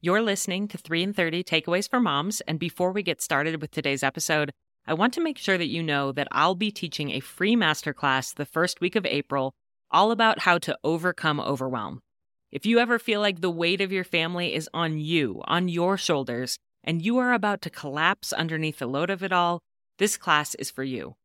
You're listening to 3 and 30 Takeaways for Moms, and before we get started with today's episode, I want to make sure that you know that I'll be teaching a free masterclass the first week of April all about how to overcome overwhelm. If you ever feel like the weight of your family is on you, on your shoulders, and you are about to collapse underneath the load of it all, this class is for you.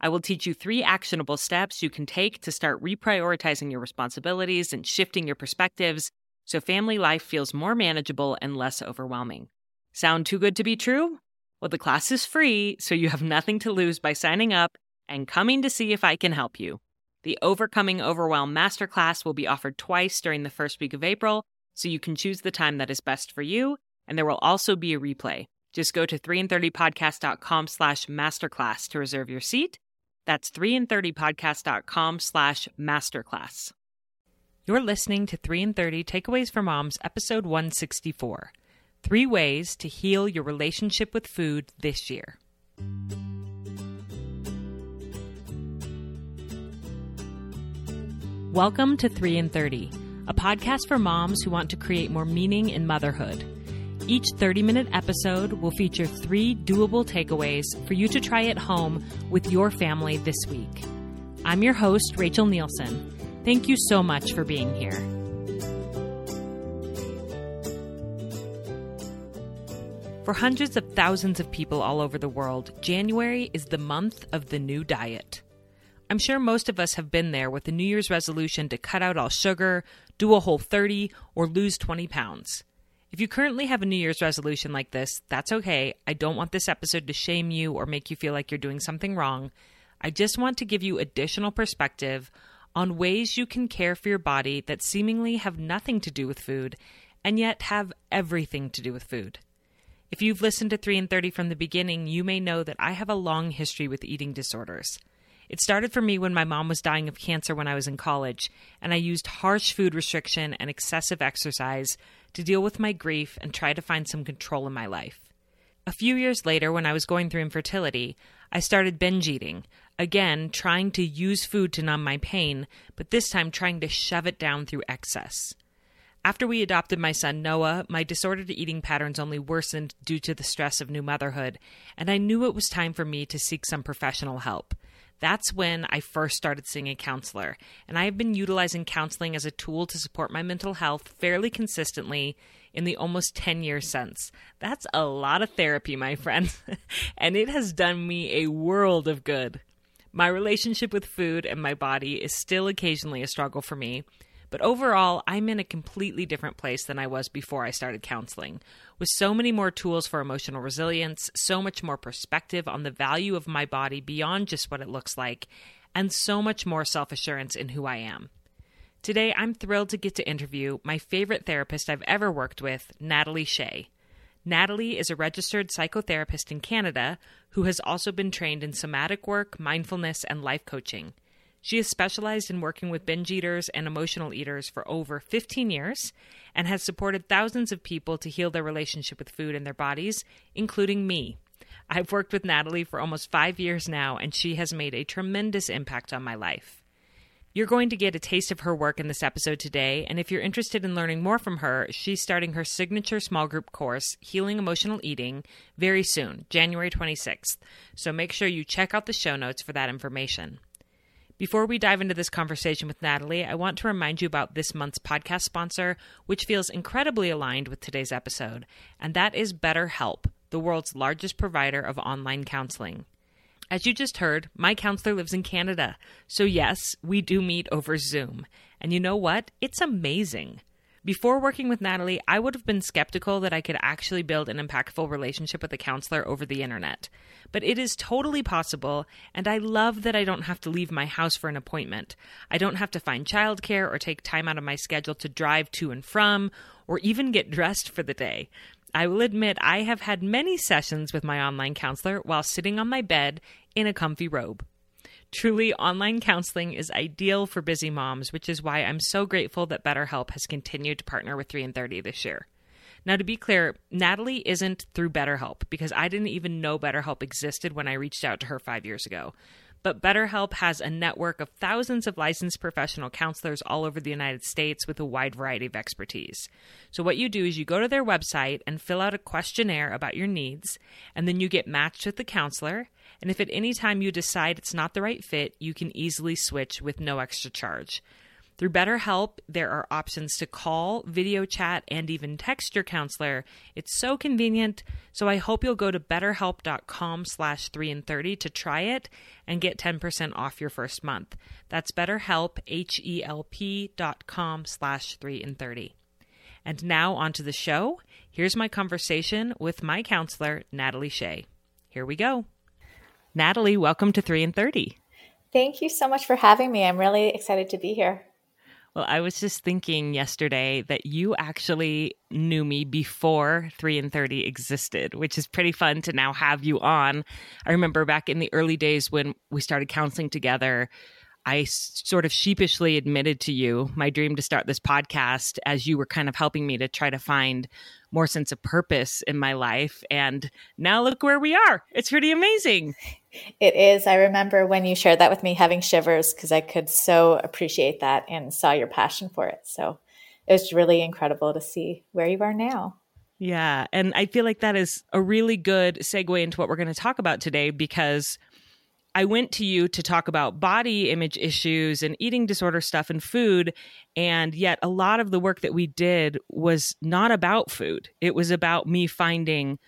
I will teach you three actionable steps you can take to start reprioritizing your responsibilities and shifting your perspectives so family life feels more manageable and less overwhelming. Sound too good to be true? Well, the class is free, so you have nothing to lose by signing up and coming to see if I can help you. The Overcoming Overwhelm Masterclass will be offered twice during the first week of April, so you can choose the time that is best for you, and there will also be a replay. Just go to 3and30podcast.com slash masterclass to reserve your seat. That's 3and30podcast.com slash masterclass. You're listening to 3 and 30 Takeaways for Moms, episode 164. Three ways to heal your relationship with food this year. Welcome to 3 and 30, a podcast for moms who want to create more meaning in motherhood. Each 30 minute episode will feature three doable takeaways for you to try at home with your family this week. I'm your host, Rachel Nielson. Thank you so much for being here. For hundreds of thousands of people all over the world, January is the month of the new diet. I'm sure most of us have been there with a New Year's resolution to cut out all sugar, do a Whole30, or lose 20 pounds. If you currently have a New Year's resolution like this, that's okay. I don't want this episode to shame you or make you feel like you're doing something wrong. I just want to give you additional perspective on ways you can care for your body that seemingly have nothing to do with food and yet have everything to do with food. If you've listened to 3 and 30 from the beginning, you may know that I have a long history with eating disorders. It started for me when my mom was dying of cancer when I was in college, and I used harsh food restriction and excessive exercise to deal with my grief and try to find some control in my life. A few years later, when I was going through infertility, I started binge eating, again, trying to use food to numb my pain, but this time trying to shove it down through excess. After we adopted my son Noah, my disordered eating patterns only worsened due to the stress of new motherhood, and I knew it was time for me to seek some professional help. That's when I first started seeing a counselor, and I have been utilizing counseling as a tool to support my mental health fairly consistently in the almost 10 years since. That's a lot of therapy, my friend, and it has done me a world of good. My relationship with food and my body is still occasionally a struggle for me, but overall, I'm in a completely different place than I was before I started counseling, with so many more tools for emotional resilience, so much more perspective on the value of my body beyond just what it looks like, and so much more self assurance in who I am. Today, I'm thrilled to get to interview my favorite therapist I've ever worked with, Natalie Shea. Natalie is a registered psychotherapist in Canada who has also been trained in somatic work, mindfulness, and life coaching. She has specialized in working with binge eaters and emotional eaters for over 15 years and has supported thousands of people to heal their relationship with food and their bodies, including me. I've worked with Natalie for almost five years now, and she has made a tremendous impact on my life. You're going to get a taste of her work in this episode today, and if you're interested in learning more from her, she's starting her signature small group course, Healing Emotional Eating, very soon, January 26th. So make sure you check out the show notes for that information. Before we dive into this conversation with Natalie, I want to remind you about this month's podcast sponsor, which feels incredibly aligned with today's episode, and that is BetterHelp, the world's largest provider of online counseling. As you just heard, my counselor lives in Canada, so yes, we do meet over Zoom. And you know what? It's amazing. Before working with Natalie, I would have been skeptical that I could actually build an impactful relationship with a counselor over the internet. But it is totally possible, and I love that I don't have to leave my house for an appointment. I don't have to find childcare or take time out of my schedule to drive to and from, or even get dressed for the day. I will admit I have had many sessions with my online counselor while sitting on my bed in a comfy robe. Truly, online counseling is ideal for busy moms, which is why I'm so grateful that BetterHelp has continued to partner with 3 and 30 this year. Now, to be clear, Natalie isn't through BetterHelp because I didn't even know BetterHelp existed when I reached out to her five years ago. But BetterHelp has a network of thousands of licensed professional counselors all over the United States with a wide variety of expertise. So, what you do is you go to their website and fill out a questionnaire about your needs, and then you get matched with the counselor. And if at any time you decide it's not the right fit, you can easily switch with no extra charge. Through BetterHelp, there are options to call, video chat, and even text your counselor. It's so convenient. So I hope you'll go to betterhelp.com slash 3 and 30 to try it and get 10% off your first month. That's betterhelp, H-E-L-P dot com slash 3 and 30. And now onto the show. Here's my conversation with my counselor, Natalie Shea. Here we go. Natalie, welcome to 3 and 30. Thank you so much for having me. I'm really excited to be here. Well, I was just thinking yesterday that you actually knew me before 3 and 30 existed, which is pretty fun to now have you on. I remember back in the early days when we started counseling together, I sort of sheepishly admitted to you my dream to start this podcast as you were kind of helping me to try to find more sense of purpose in my life. And now look where we are. It's pretty amazing. It is. I remember when you shared that with me having shivers because I could so appreciate that and saw your passion for it. So it was really incredible to see where you are now. Yeah. And I feel like that is a really good segue into what we're going to talk about today because I went to you to talk about body image issues and eating disorder stuff and food. And yet, a lot of the work that we did was not about food. It was about me finding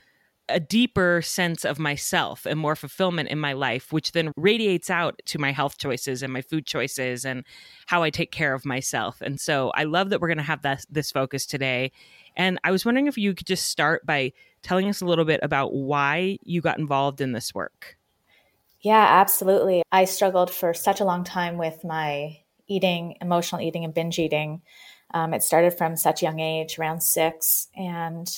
a deeper sense of myself and more fulfillment in my life, which then radiates out to my health choices and my food choices and how I take care of myself. And so I love that we're going to have this, this focus today. And I was wondering if you could just start by telling us a little bit about why you got involved in this work. Yeah, absolutely. I struggled for such a long time with my eating, emotional eating, and binge eating. Um, it started from such a young age, around six. And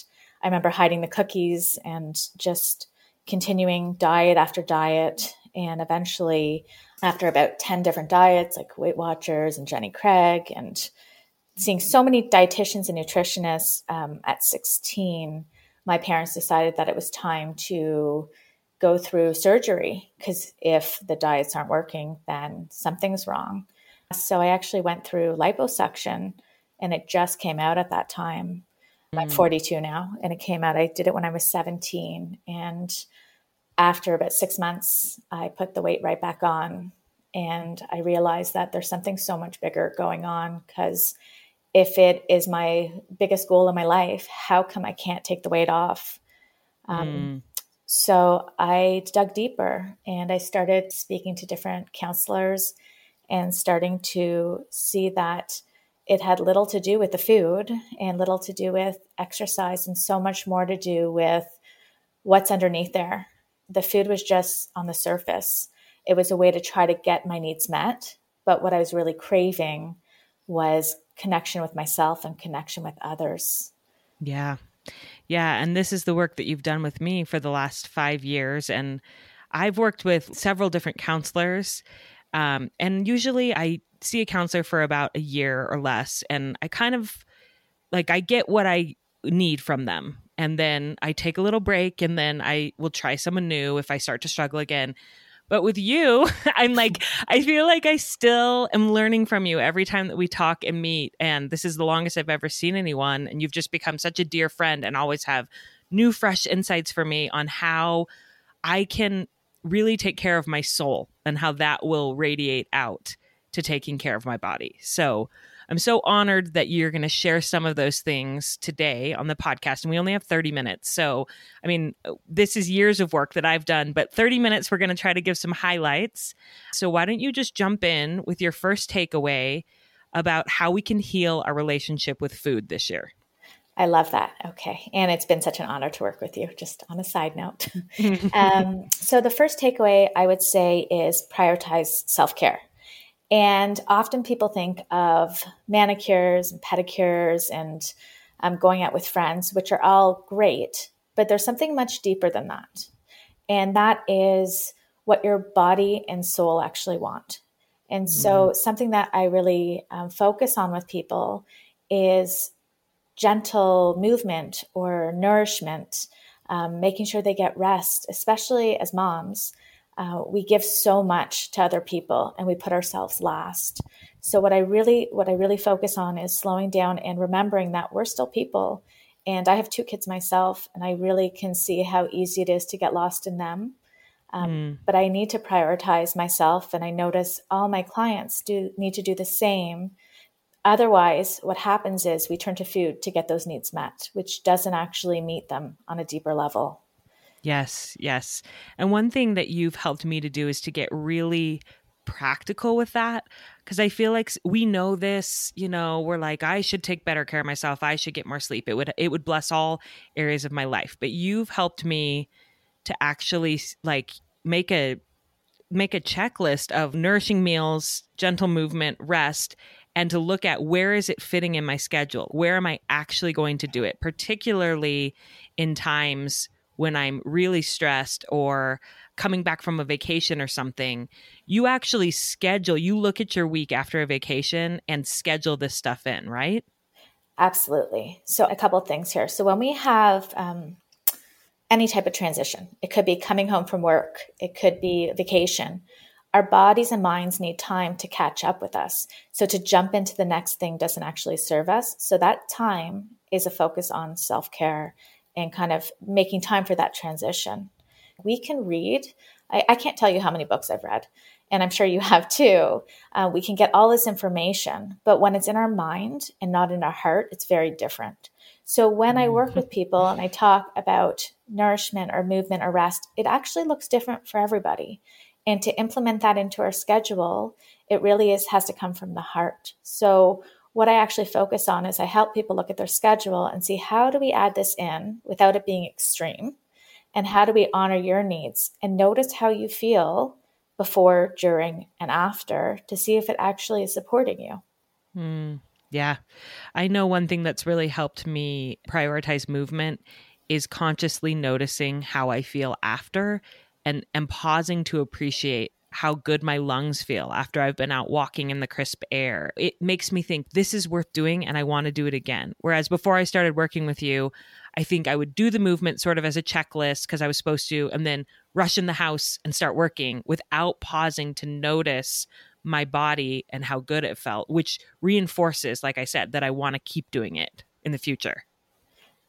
I remember hiding the cookies and just continuing diet after diet. And eventually, after about 10 different diets, like Weight Watchers and Jenny Craig, and seeing so many dietitians and nutritionists um, at 16, my parents decided that it was time to go through surgery because if the diets aren't working, then something's wrong. So I actually went through liposuction and it just came out at that time. Mm. I'm 42 now and it came out. I did it when I was 17. And after about six months, I put the weight right back on. And I realized that there's something so much bigger going on because if it is my biggest goal in my life, how come I can't take the weight off? Um, mm. So I dug deeper and I started speaking to different counselors and starting to see that it had little to do with the food and little to do with exercise and so much more to do with what's underneath there. The food was just on the surface. It was a way to try to get my needs met. But what I was really craving was connection with myself and connection with others. Yeah. Yeah. And this is the work that you've done with me for the last five years. And I've worked with several different counselors. Um, and usually I see a counselor for about a year or less. And I kind of like, I get what I need from them. And then I take a little break and then I will try someone new if I start to struggle again. But with you, I'm like, I feel like I still am learning from you every time that we talk and meet. And this is the longest I've ever seen anyone. And you've just become such a dear friend and always have new, fresh insights for me on how I can really take care of my soul and how that will radiate out to taking care of my body. So, I'm so honored that you're going to share some of those things today on the podcast. And we only have 30 minutes. So, I mean, this is years of work that I've done, but 30 minutes, we're going to try to give some highlights. So, why don't you just jump in with your first takeaway about how we can heal our relationship with food this year? I love that. Okay. And it's been such an honor to work with you, just on a side note. um, so, the first takeaway I would say is prioritize self care. And often people think of manicures and pedicures and um, going out with friends, which are all great, but there's something much deeper than that. And that is what your body and soul actually want. And so, mm-hmm. something that I really um, focus on with people is gentle movement or nourishment, um, making sure they get rest, especially as moms. Uh, we give so much to other people and we put ourselves last. So what I really what I really focus on is slowing down and remembering that we're still people. And I have two kids myself, and I really can see how easy it is to get lost in them. Um, mm. But I need to prioritize myself, and I notice all my clients do need to do the same. Otherwise, what happens is we turn to food to get those needs met, which doesn't actually meet them on a deeper level. Yes, yes. And one thing that you've helped me to do is to get really practical with that because I feel like we know this, you know, we're like I should take better care of myself, I should get more sleep. It would it would bless all areas of my life. But you've helped me to actually like make a make a checklist of nourishing meals, gentle movement, rest and to look at where is it fitting in my schedule? Where am I actually going to do it? Particularly in times when I'm really stressed or coming back from a vacation or something, you actually schedule, you look at your week after a vacation and schedule this stuff in, right? Absolutely. So, a couple things here. So, when we have um, any type of transition, it could be coming home from work, it could be vacation. Our bodies and minds need time to catch up with us. So, to jump into the next thing doesn't actually serve us. So, that time is a focus on self care and kind of making time for that transition. We can read. I, I, can't tell you how many books I've read, and I'm sure you have too. Uh, we can get all this information, but when it's in our mind and not in our heart, it's very different. So when I work with people and I talk about nourishment or movement or rest, it actually looks different for everybody. And to implement that into our schedule, it really is has to come from the heart. So what I actually focus on is I help people look at their schedule and see how do we add this in without it being extreme? And how do we honor your needs? And notice how you feel before, during, and after to see if it actually is supporting you. Mm, yeah. I know one thing that's really helped me prioritize movement is consciously noticing how I feel after and, and pausing to appreciate how good my lungs feel after I've been out walking in the crisp air. It makes me think this is worth doing and I want to do it again. Whereas before I started working with you, I think I would do the movement sort of as a checklist because I was supposed to, and then rush in the house and start working without pausing to notice my body and how good it felt, which reinforces, like I said, that I want to keep doing it in the future.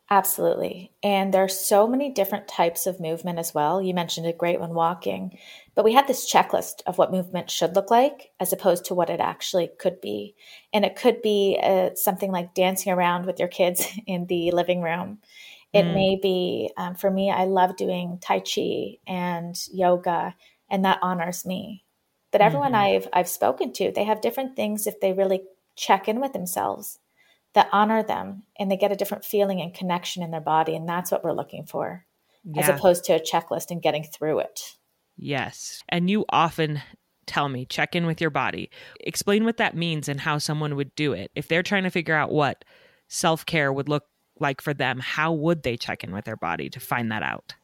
Absolutely. And there are so many different types of movement as well. You mentioned a great one walking, but we had this checklist of what movement should look like as opposed to what it actually could be. And it could be uh, something like dancing around with your kids in the living room. It mm. may be, um, for me, I love doing Tai Chi and yoga, and that honors me. But everyone mm-hmm. I've, I've spoken to, they have different things if they really check in with themselves that honor them and they get a different feeling and connection in their body. And that's what we're looking for, yeah. as opposed to a checklist and getting through it. Yes. And you often tell me check in with your body. Explain what that means and how someone would do it. If they're trying to figure out what self care would look like for them, how would they check in with their body to find that out?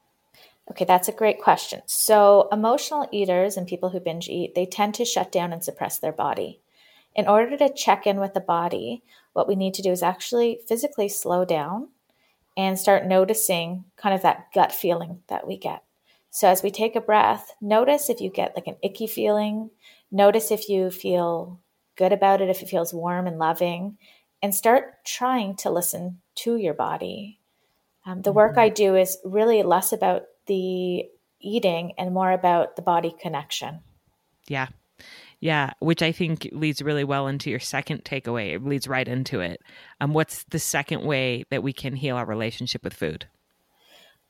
Okay, that's a great question. So, emotional eaters and people who binge eat, they tend to shut down and suppress their body. In order to check in with the body, what we need to do is actually physically slow down and start noticing kind of that gut feeling that we get. So as we take a breath, notice if you get like an icky feeling, notice if you feel good about it, if it feels warm and loving, and start trying to listen to your body. Um, the work mm-hmm. I do is really less about the eating and more about the body connection. Yeah, yeah, which I think leads really well into your second takeaway. It leads right into it. Um, what's the second way that we can heal our relationship with food?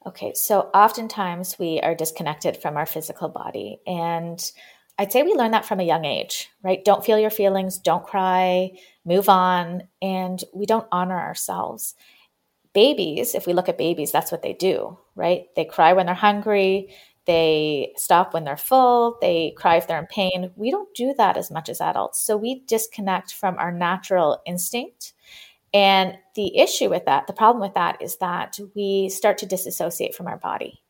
Okay, so oftentimes we are disconnected from our physical body. And I'd say we learn that from a young age, right? Don't feel your feelings, don't cry, move on. And we don't honor ourselves. Babies, if we look at babies, that's what they do, right? They cry when they're hungry, they stop when they're full, they cry if they're in pain. We don't do that as much as adults. So we disconnect from our natural instinct. And the issue with that, the problem with that is that we start to disassociate from our body.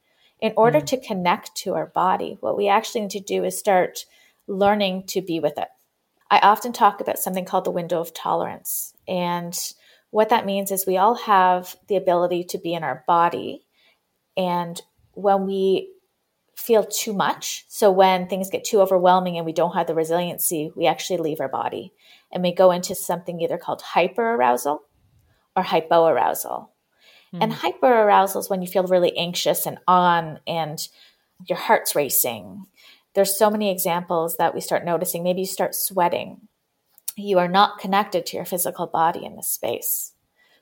In order mm. to connect to our body, what we actually need to do is start learning to be with it. I often talk about something called the window of tolerance. And what that means is we all have the ability to be in our body. And when we feel too much. So when things get too overwhelming and we don't have the resiliency, we actually leave our body and we go into something either called hyperarousal or hypoarousal. Mm. And hyperarousal is when you feel really anxious and on and your heart's racing. There's so many examples that we start noticing. Maybe you start sweating. You are not connected to your physical body in this space.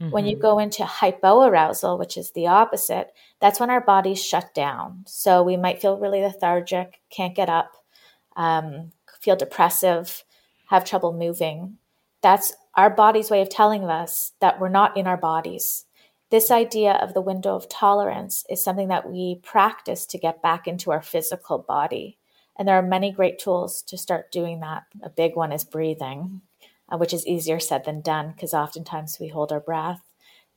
Mm-hmm. When you mm-hmm. go into hypoarousal, which is the opposite, that's when our bodies shut down. So we might feel really lethargic, can't get up, um, feel depressive, have trouble moving. That's our body's way of telling us that we're not in our bodies. This idea of the window of tolerance is something that we practice to get back into our physical body. And there are many great tools to start doing that. A big one is breathing uh, which is easier said than done because oftentimes we hold our breath.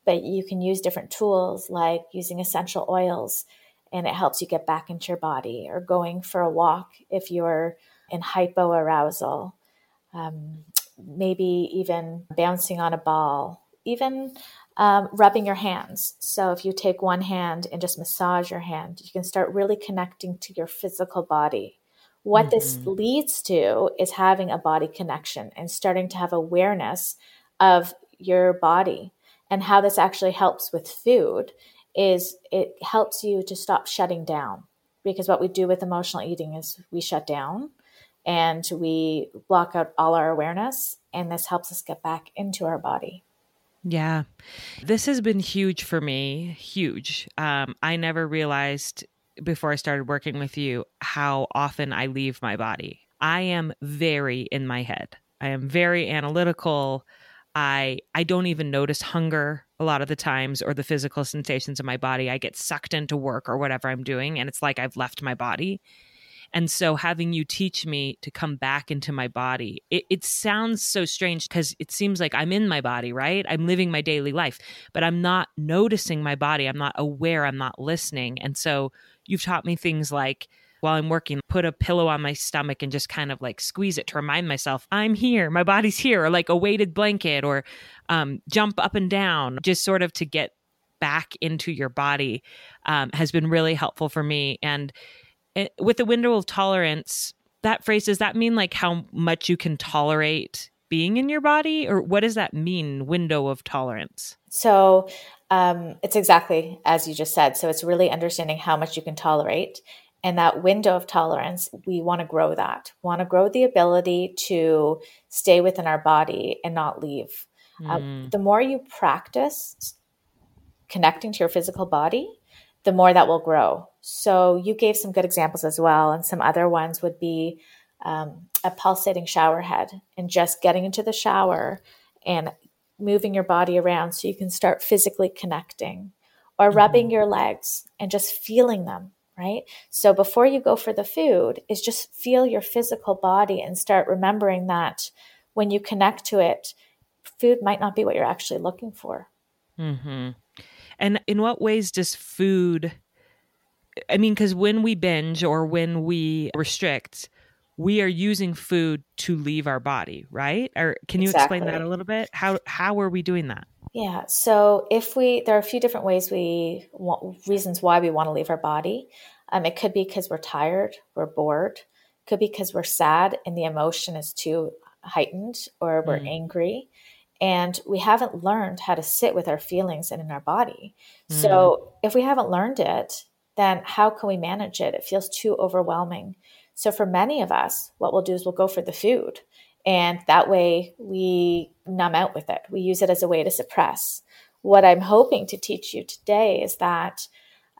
But you can use different tools like using essential oils and it helps you get back into your body or going for a walk if you're in hypoarousal. Um, maybe even bouncing on a ball, even um, rubbing your hands. So if you take one hand and just massage your hand, you can start really connecting to your physical body. What mm-hmm. this leads to is having a body connection and starting to have awareness of your body. And how this actually helps with food is it helps you to stop shutting down. Because what we do with emotional eating is we shut down and we block out all our awareness and this helps us get back into our body. Yeah. This has been huge for me. Huge. Um, i never realized before I started working with you how often I leave my body. I am very in my head. I am very analytical. I I don't even notice hunger a lot of the times or the physical sensations in my body. I get sucked into work or whatever I'm doing and it's like I've left my body. And so having you teach me to come back into my body, it, it sounds so strange because it seems like I'm in my body, right? I'm living my daily life, but I'm not noticing my body. I'm not aware. I'm not listening. And so You've taught me things like while I'm working, put a pillow on my stomach and just kind of like squeeze it to remind myself I'm here, my body's here, or like a weighted blanket, or um, jump up and down, just sort of to get back into your body um, has been really helpful for me. And it, eh, with the window of tolerance, that phrase does that mean like how much you can tolerate being in your body, or what does that mean, window of tolerance? So um, it's exactly as you just said. So it's really understanding how much you can tolerate. And that window of tolerance, we want to grow that. Want to grow the ability to stay within our body and not leave. Mm. Uh, the more you practice connecting to your physical body, the more that will grow. So you gave some good examples as well, and some other ones would be um, a pulsating shower head and just getting into the shower and moving your body around so you can start physically connecting or mm-hmm. rubbing your legs and just feeling them right so before you go for the food is just feel your physical body and start remembering that when you connect to it food might not be what you're actually looking for mm-hmm. and in what ways does food i mean because when we binge or when we restrict we are using food to leave our body, right? Or can you exactly. explain that a little bit? How how are we doing that? Yeah. So if we, there are a few different ways we want, reasons why we want to leave our body. Um, it could be because we're tired, we're bored. It could be because we're sad and the emotion is too heightened, or we're mm. angry, and we haven't learned how to sit with our feelings and in our body. Mm. So if we haven't learned it, then how can we manage it? It feels too overwhelming. So for many of us, what we'll do is we'll go for the food. And that way we numb out with it. We use it as a way to suppress. What I'm hoping to teach you today is that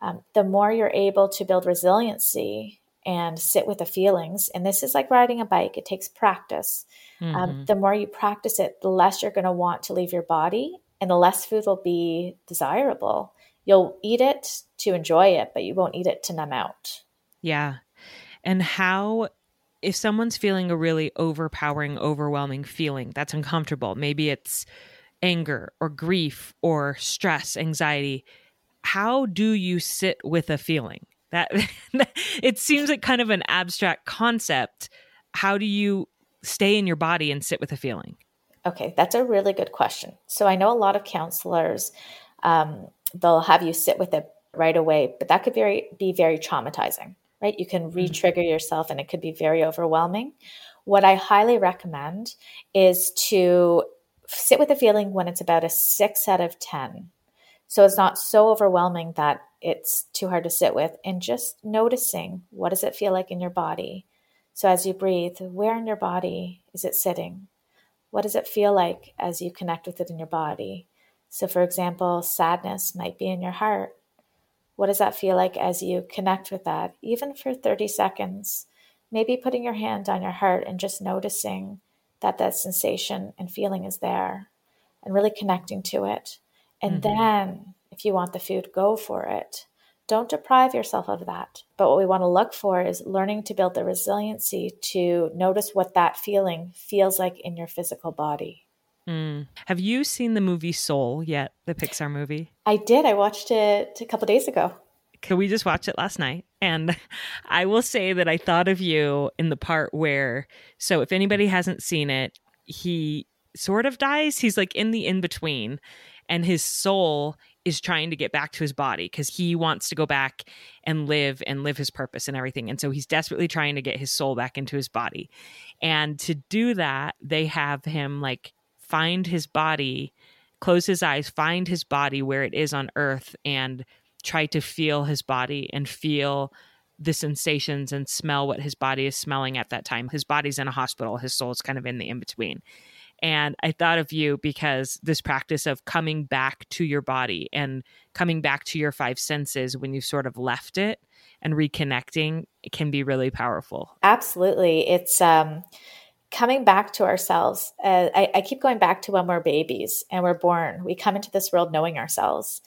um, the more you're able to build resiliency and sit with the feelings, and this is like riding a bike, it takes practice. Um, mm-hmm. Um, the more you practice it, the less you're going to want to leave your body and the less food will be desirable. You'll eat it to enjoy it, but you won't eat it to numb out. Yeah and how if someone's feeling a really overpowering overwhelming feeling that's uncomfortable maybe it's anger or grief or stress anxiety how do you sit with a feeling? That it seems like kind of an abstract concept. How do you stay in your body and sit with a feeling? Okay that's a really good question. So i know a lot of counselors um, they'll have you sit with it right away but that could very be very traumatizing right? You can mm-hmm. re trigger yourself and it could be very overwhelming. What I highly recommend is to sit with the feeling when it's about a six out of 10. So it's not so overwhelming that it's too hard to sit with and just noticing what does it feel like in your body. So as you breathe, where in your body is it sitting? What does it feel like as you connect with it in your body? So, for example, sadness might be in your heart. What does that feel like as you connect with that, even for 30 seconds? Maybe putting your hand on your heart and just noticing that that sensation and feeling is there and really connecting to it. And mm-hmm. then, if you want the food, go for it. Don't deprive yourself of that. But what we want to look for is learning to build the resiliency to notice what that feeling feels like in your physical body. Mm. Have you seen the movie Soul yet? The Pixar movie? I did. I watched it a couple days ago. We just watched it last night. And I will say that I thought of you in the part where, so if anybody hasn't seen it, he sort of dies. He's like in the in between, and his soul is trying to get back to his body because he wants to go back and live and live his purpose and everything. And so he's desperately trying to get his soul back into his body. And to do that, they have him like find his body, close his eyes, find his body where it is on earth, and try to feel his body and feel the sensations and smell what his body is smelling at that time. His body's in a hospital, his soul's kind of in the in between. And I thought of you because this practice of coming back to your body and coming back to your five senses when you've sort of left it and reconnecting can be really powerful. Absolutely. It's um, coming back to ourselves. Uh, I, I keep going back to when we're babies and we're born. We come into this world knowing ourselves.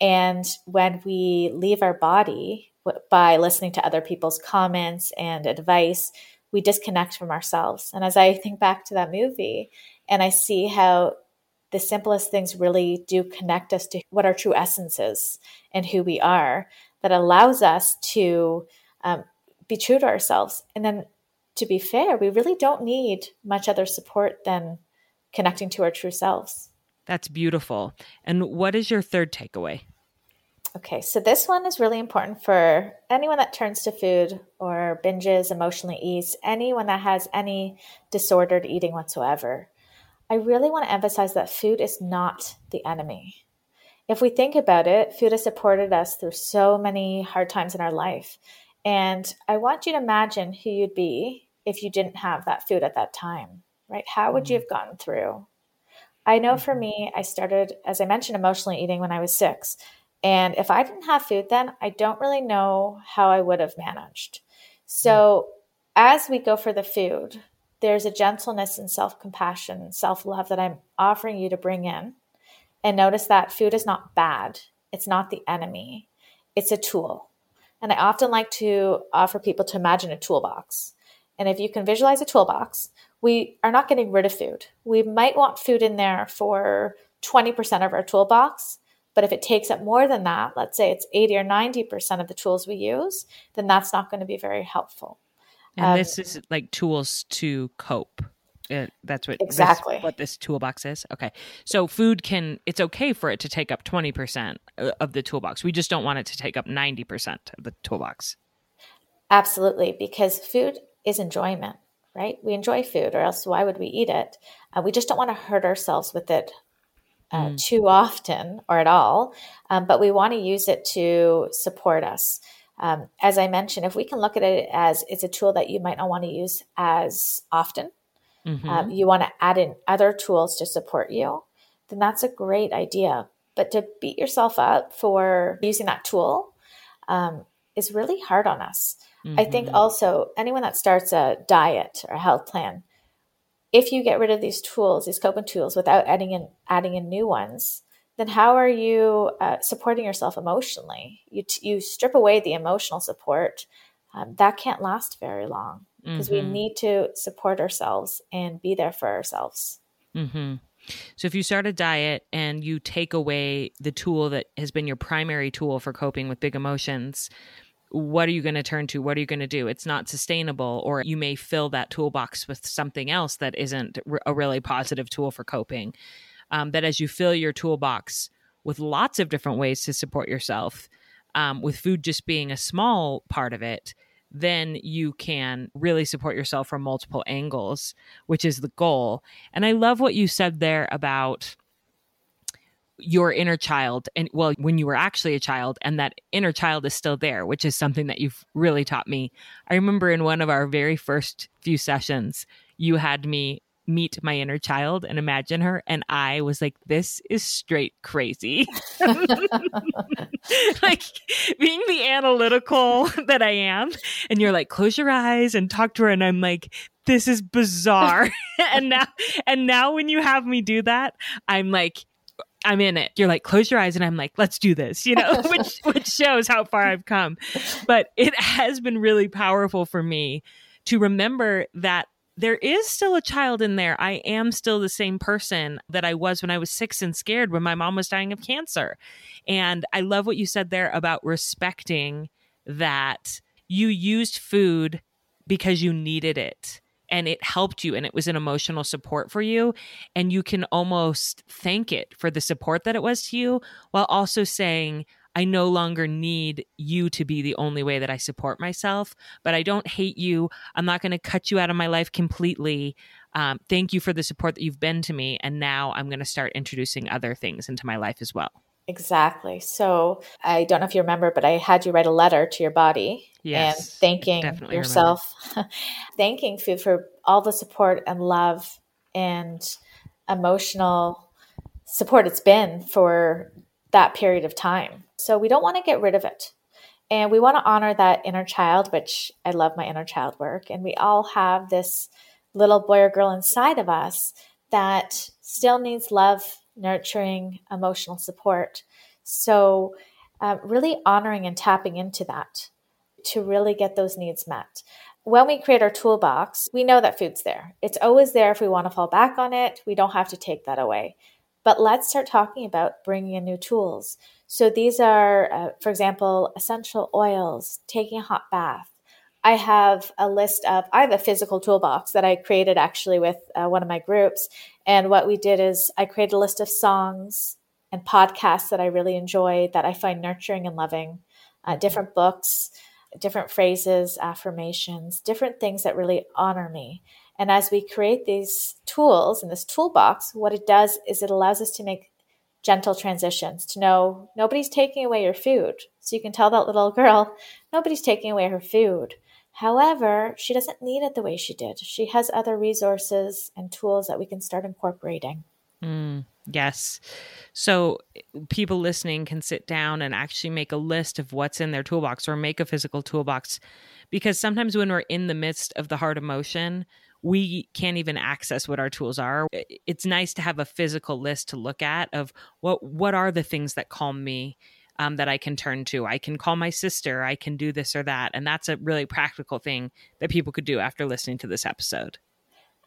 And when we leave our body by listening to other people's comments and advice, we disconnect from ourselves. And as I think back to that movie and I see how the simplest things really do connect us to what our true essence is and who we are, that allows us to um, be true to ourselves. And then to be fair, we really don't need much other support than connecting to our true selves. That's beautiful. And what is your third takeaway? Okay, so this one is really important for anyone that turns to food or binges, emotionally eats, anyone that has any disordered eating whatsoever. I really want to emphasize that food is not the enemy. If we think about it, food has supported us through so many hard times in our life. And I want you to imagine who you'd be if you didn't have that food at that time, right? How would you mm-hmm. have gotten through? I know for mm-hmm. me, I started, as I mentioned, emotionally eating when I was six. And if I didn't have food then, I don't really know how I would have managed. So as we go for the food, there's a gentleness and self compassion, self love that I'm offering you to bring in. And notice that food is not bad, it's not the enemy, it's a tool. And I often like to offer people to imagine a toolbox. And if you can visualize a toolbox, we are not getting rid of food. We might want food in there for 20% of our toolbox, but if it takes up more than that, let's say it's 80 or 90% of the tools we use, then that's not going to be very helpful. And um, this is like tools to cope. Uh, that's what exactly this, what this toolbox is. Okay, so food can it's okay for it to take up twenty percent uh, of the toolbox. We just don't want it to take up ninety percent of the toolbox. Absolutely, because food is enjoyment, right? We enjoy food, or else why would we eat it? Uh, we just don't want to hurt ourselves with it uh, mm. too often or at all, um, but we want to use it to support us. Um, as I mentioned, if we can look at it as it's a tool that you might not want to use as often, mm-hmm. um, you want to add in other tools to support you, then that's a great idea. But to beat yourself up for using that tool um, is really hard on us. Mm-hmm. I think mm-hmm. also anyone that starts a diet or a health plan, if you get rid of these tools, these coping tools, without adding in adding in new ones, then how are you uh, supporting yourself emotionally? You t- you strip away the emotional support, um, that can't last very long because mm-hmm. we need to support ourselves and be there for ourselves. Mm-hmm. So if you start a diet and you take away the tool that has been your primary tool for coping with big emotions, what are you going to turn to? What are you going to do? It's not sustainable, or you may fill that toolbox with something else that isn't a really positive tool for coping. Um, that as you fill your toolbox with lots of different ways to support yourself, um, with food just being a small part of it, then you can really support yourself from multiple angles, which is the goal. And I love what you said there about your inner child and well when you were actually a child and that inner child is still there which is something that you've really taught me. I remember in one of our very first few sessions you had me meet my inner child and imagine her and i was like this is straight crazy. Like being the analytical that i am and you're like close your eyes and talk to her and i'm like this is bizarre. And now and now when you have me do that i'm like I'm in it. You're like, close your eyes, and I'm like, let's do this, you know, which which shows how far I've come. But it has been really powerful for me to remember that there is still a child in there. I am still the same person that I was when I was six and scared when my mom was dying of cancer. And I love what you said there about respecting that you used food because you needed it and it helped you and it was an emotional support for you. And you can almost thank it for the support that it was to you while also saying, I no longer need you to be the only way that I support myself, but I don't hate you. I'm not going to cut you out of my life completely. Um, thank you for the support that you've been to me. And now I'm going to start introducing other things into my life as well. Exactly. So I don't know if you remember, but I had you write a letter to your body yes, and thanking yourself, thanking food for all the support and love and emotional support it's been for that period of time. So we don't want to get rid of it. And we want to honor that inner child, which I love my inner child work. And we all have this little boy or girl inside of us that still needs love, nurturing, emotional support. So, uh, really honoring and tapping into that to really get those needs met. When we create our toolbox, we know that food's there. It's always there if we want to fall back on it. We don't have to take that away. But let's start talking about bringing in new tools. So these are, uh, for example, essential oils, taking a hot bath. I have a list of, I have a physical toolbox that I created actually with uh, one of my groups. And what we did is I created a list of songs and podcasts that I really enjoy, that I find nurturing and loving, uh, different books, different phrases, affirmations, different things that really honor me. And as we create these tools in this toolbox, what it does is it allows us to make gentle transitions to know nobody's taking away your food. So you can tell that little girl, nobody's taking away her food. However, she doesn't need it the way she did. She has other resources and tools that we can start incorporating. Mm, yes. So people listening can sit down and actually make a list of what's in their toolbox or make a physical toolbox because sometimes when we're in the midst of the hard emotion, we can't even access what our tools are. It's nice to have a physical list to look at of what what are the things that calm me um, that I can turn to. I can call my sister. I can do this or that, and that's a really practical thing that people could do after listening to this episode.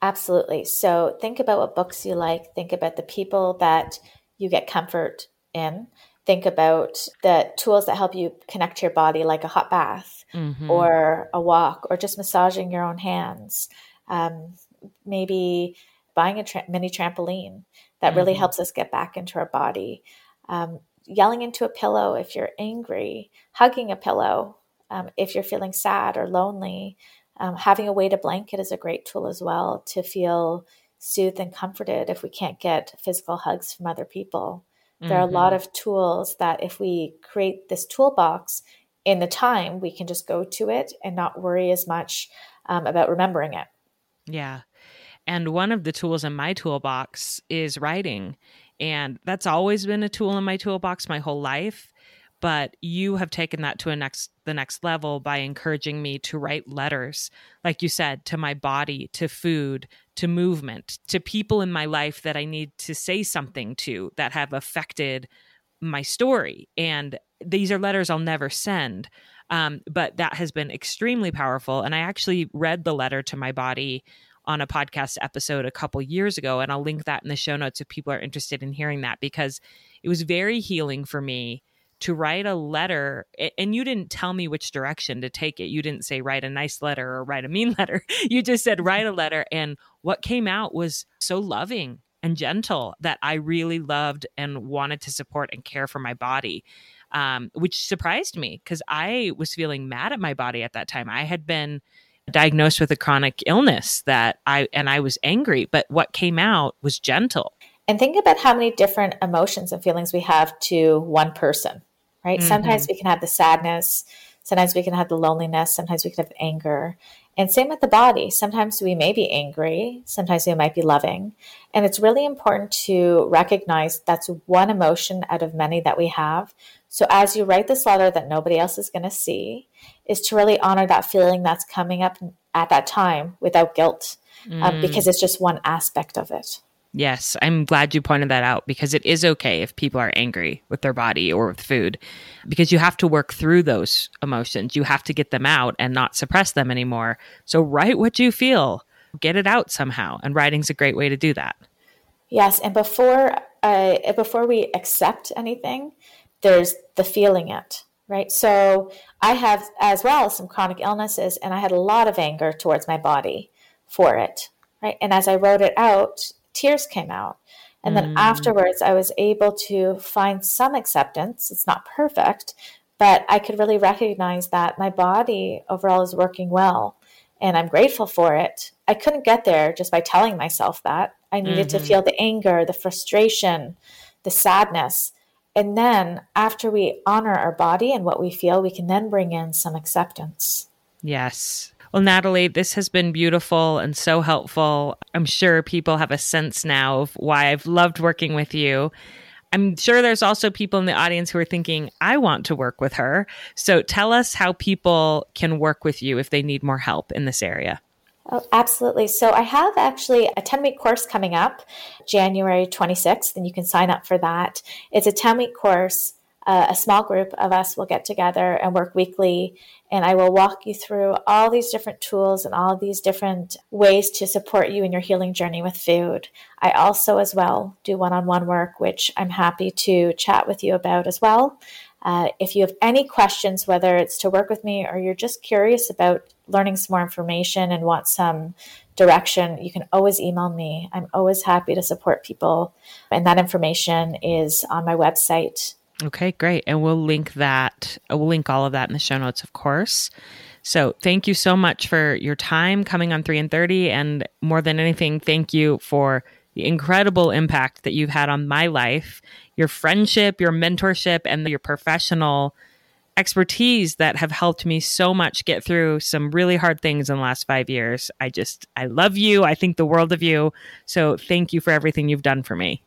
Absolutely. So think about what books you like. Think about the people that you get comfort in. Think about the tools that help you connect to your body, like a hot bath mm-hmm. or a walk or just massaging your own hands um, maybe buying a tra- mini trampoline that really mm-hmm. helps us get back into our body. Um, yelling into a pillow if you're angry, hugging a pillow um, if you're feeling sad or lonely. Um, having a weighted blanket is a great tool as well to feel soothed and comforted if we can't get physical hugs from other people. There mm-hmm. are a lot mm-hmm. of tools that if we create this toolbox in the time, we can just go to it and not worry as much um, about remembering it. Yeah. And one of the tools in my toolbox is writing. And that's always been a tool in my toolbox my whole life. But you have taken that to a next the next level by encouraging me to write letters, like you said, to my body, to food, to movement, to people in my life that I need to say something to that have affected my story. And these are letters I'll never send. Um, but that has been extremely powerful. And I actually read the letter to my body on a podcast episode a couple years ago. And I'll link that in the show notes if people are interested in hearing that because it was very healing for me to write a letter. And you didn't tell me which direction to take it. You didn't say write a nice letter or write a mean letter. You just said write a letter. And what came out was so loving and gentle that I really loved and wanted to support and care for my body. um, which surprised me because I was feeling mad at my body at that time. I had been diagnosed with a chronic illness that I and I was angry, but what came out was gentle. And think about how many different emotions and feelings we have to one person, right? Mm-hmm. Sometimes we can have the sadness, sometimes we can have the loneliness, sometimes we can have anger. And same with the body. Sometimes we may be angry, sometimes we might be loving. And it's really important to recognize that's one emotion out of many that we have. So as you write this letter that nobody else is going to see, is to really honor that feeling that's coming up at that time without guilt, um, mm. um, because it's just one aspect of it. Yes, I'm glad you pointed that out because it is okay if people are angry with their body or with food because you have to work through those emotions. You have to get them out and not suppress them anymore. So write what you feel, get it out somehow, and writing's a great way to do that. Yes, and before uh, before we accept anything, there's the feeling it, right? So I have as well some chronic illnesses, and I had a lot of anger towards my body for it, right? And as I wrote it out, tears came out. And then mm. afterwards, I was able to find some acceptance. It's not perfect, but I could really recognize that my body overall is working well and I'm grateful for it. I couldn't get there just by telling myself that. I needed mm-hmm. to feel the anger, the frustration, the sadness. And then after we honor our body and what we feel, we can then bring in some acceptance. Yes. Well, Natalie, this has been beautiful and so helpful. I'm sure people have a sense now of why I've loved working with you. I'm sure there's also people in the audience who are thinking, I want to work with her. So tell us how people can work with you if they need more help in this area. Oh, absolutely. So I have actually a 10 week course coming up January 26th, and you can sign up for that. It's a 10 week course uh, a small group of us will get together and work weekly. And I will walk you through all these different tools and all these different ways to support you in your healing journey with food. I also, as well, do one on one work, which I'm happy to chat with you about as well. Uh, if you have any questions, whether it's to work with me or you're just curious about learning some more information and want some direction, you can always email me. I'm always happy to support people. And that information is on my website, Okay, great. And we'll link that. Uh, we'll link all of that in the show notes, of course. So thank you so much for your time coming on 3 in 30. And more than anything, thank you for the incredible impact that you've had on my life, your friendship, your mentorship, and your professional expertise that have helped me so much get through some really hard things in the last five years. I just, I love you. I think the world of you. So thank you for everything you've done for me.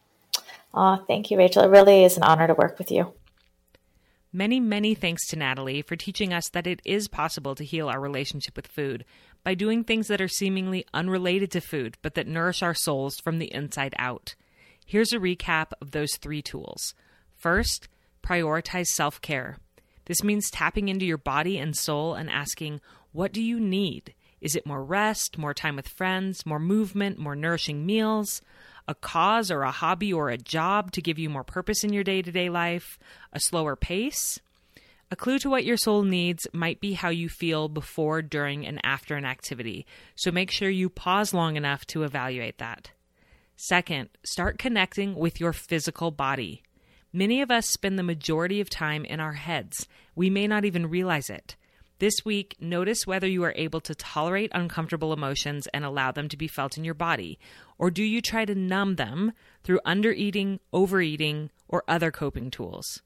Oh, thank you, Rachel. It really is an honor to work with you. Many, many thanks to Natalie for teaching us that it is possible to heal our relationship with food by doing things that are seemingly unrelated to food, but that nourish our souls from the inside out. Here's a recap of those three tools. First, prioritize self care. This means tapping into your body and soul and asking, What do you need? Is it more rest, more time with friends, more movement, more nourishing meals? A cause or a hobby or a job to give you more purpose in your day to day life, a slower pace. A clue to what your soul needs might be how you feel before, during, and after an activity, so make sure you pause long enough to evaluate that. Second, start connecting with your physical body. Many of us spend the majority of time in our heads. We may not even realize it. This week, notice whether you are able to tolerate uncomfortable emotions and allow them to be felt in your body, or do you try to numb them through undereating, overeating, or other coping tools?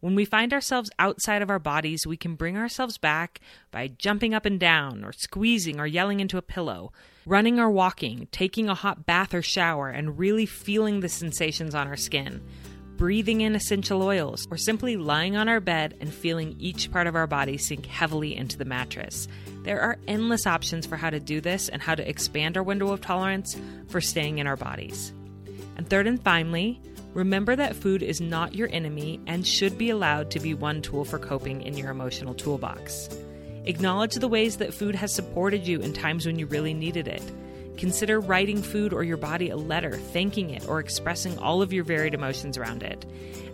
When we find ourselves outside of our bodies, we can bring ourselves back by jumping up and down, or squeezing or yelling into a pillow, running or walking, taking a hot bath or shower, and really feeling the sensations on our skin breathing in essential oils, or simply lying on our bed and feeling each part of our body sink heavily into the mattress. There are endless options for how to do this and how to expand our window of tolerance for staying in our bodies. And third and finally, remember that food is not your enemy and should be allowed to be one tool for coping in your emotional toolbox. Acknowledge the ways that food has supported you in times when you really needed it Consider writing food or your body a letter, thanking it, or expressing all of your varied emotions around it.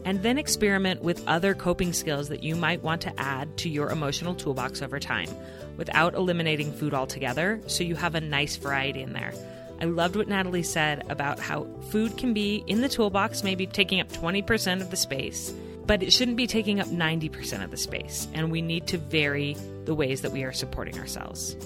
And then experiment with other coping skills that you might want to add to your emotional toolbox over time without eliminating food altogether so you have a nice variety in there. I loved what Natalie said about how food can be in the toolbox, maybe taking up 20% of the space, but it shouldn't be taking up 90% of the space, and we need to vary the ways that we are supporting ourselves.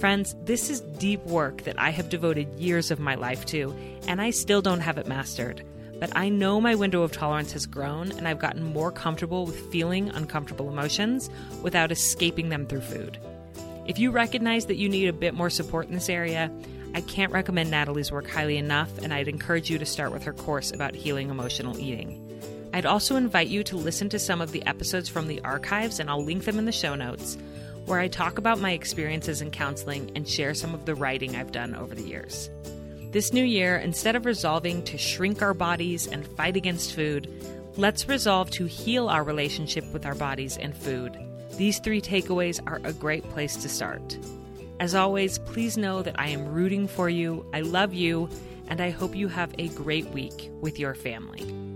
Friends, this is deep work that I have devoted years of my life to, and I still don't have it mastered. But I know my window of tolerance has grown, and I've gotten more comfortable with feeling uncomfortable emotions without escaping them through food. If you recognize that you need a bit more support in this area, I can't recommend Natalie's work highly enough, and I'd encourage you to start with her course about healing emotional eating. I'd also invite you to listen to some of the episodes from the archives, and I'll link them in the show notes, where I talk about my experiences in counseling and share some of the writing I've done over the years. This new year, instead of resolving to shrink our bodies and fight against food, let's resolve to heal our relationship with our bodies and food. These three takeaways are a great place to start. As always, please know that I am rooting for you, I love you, and I hope you have a great week with your family.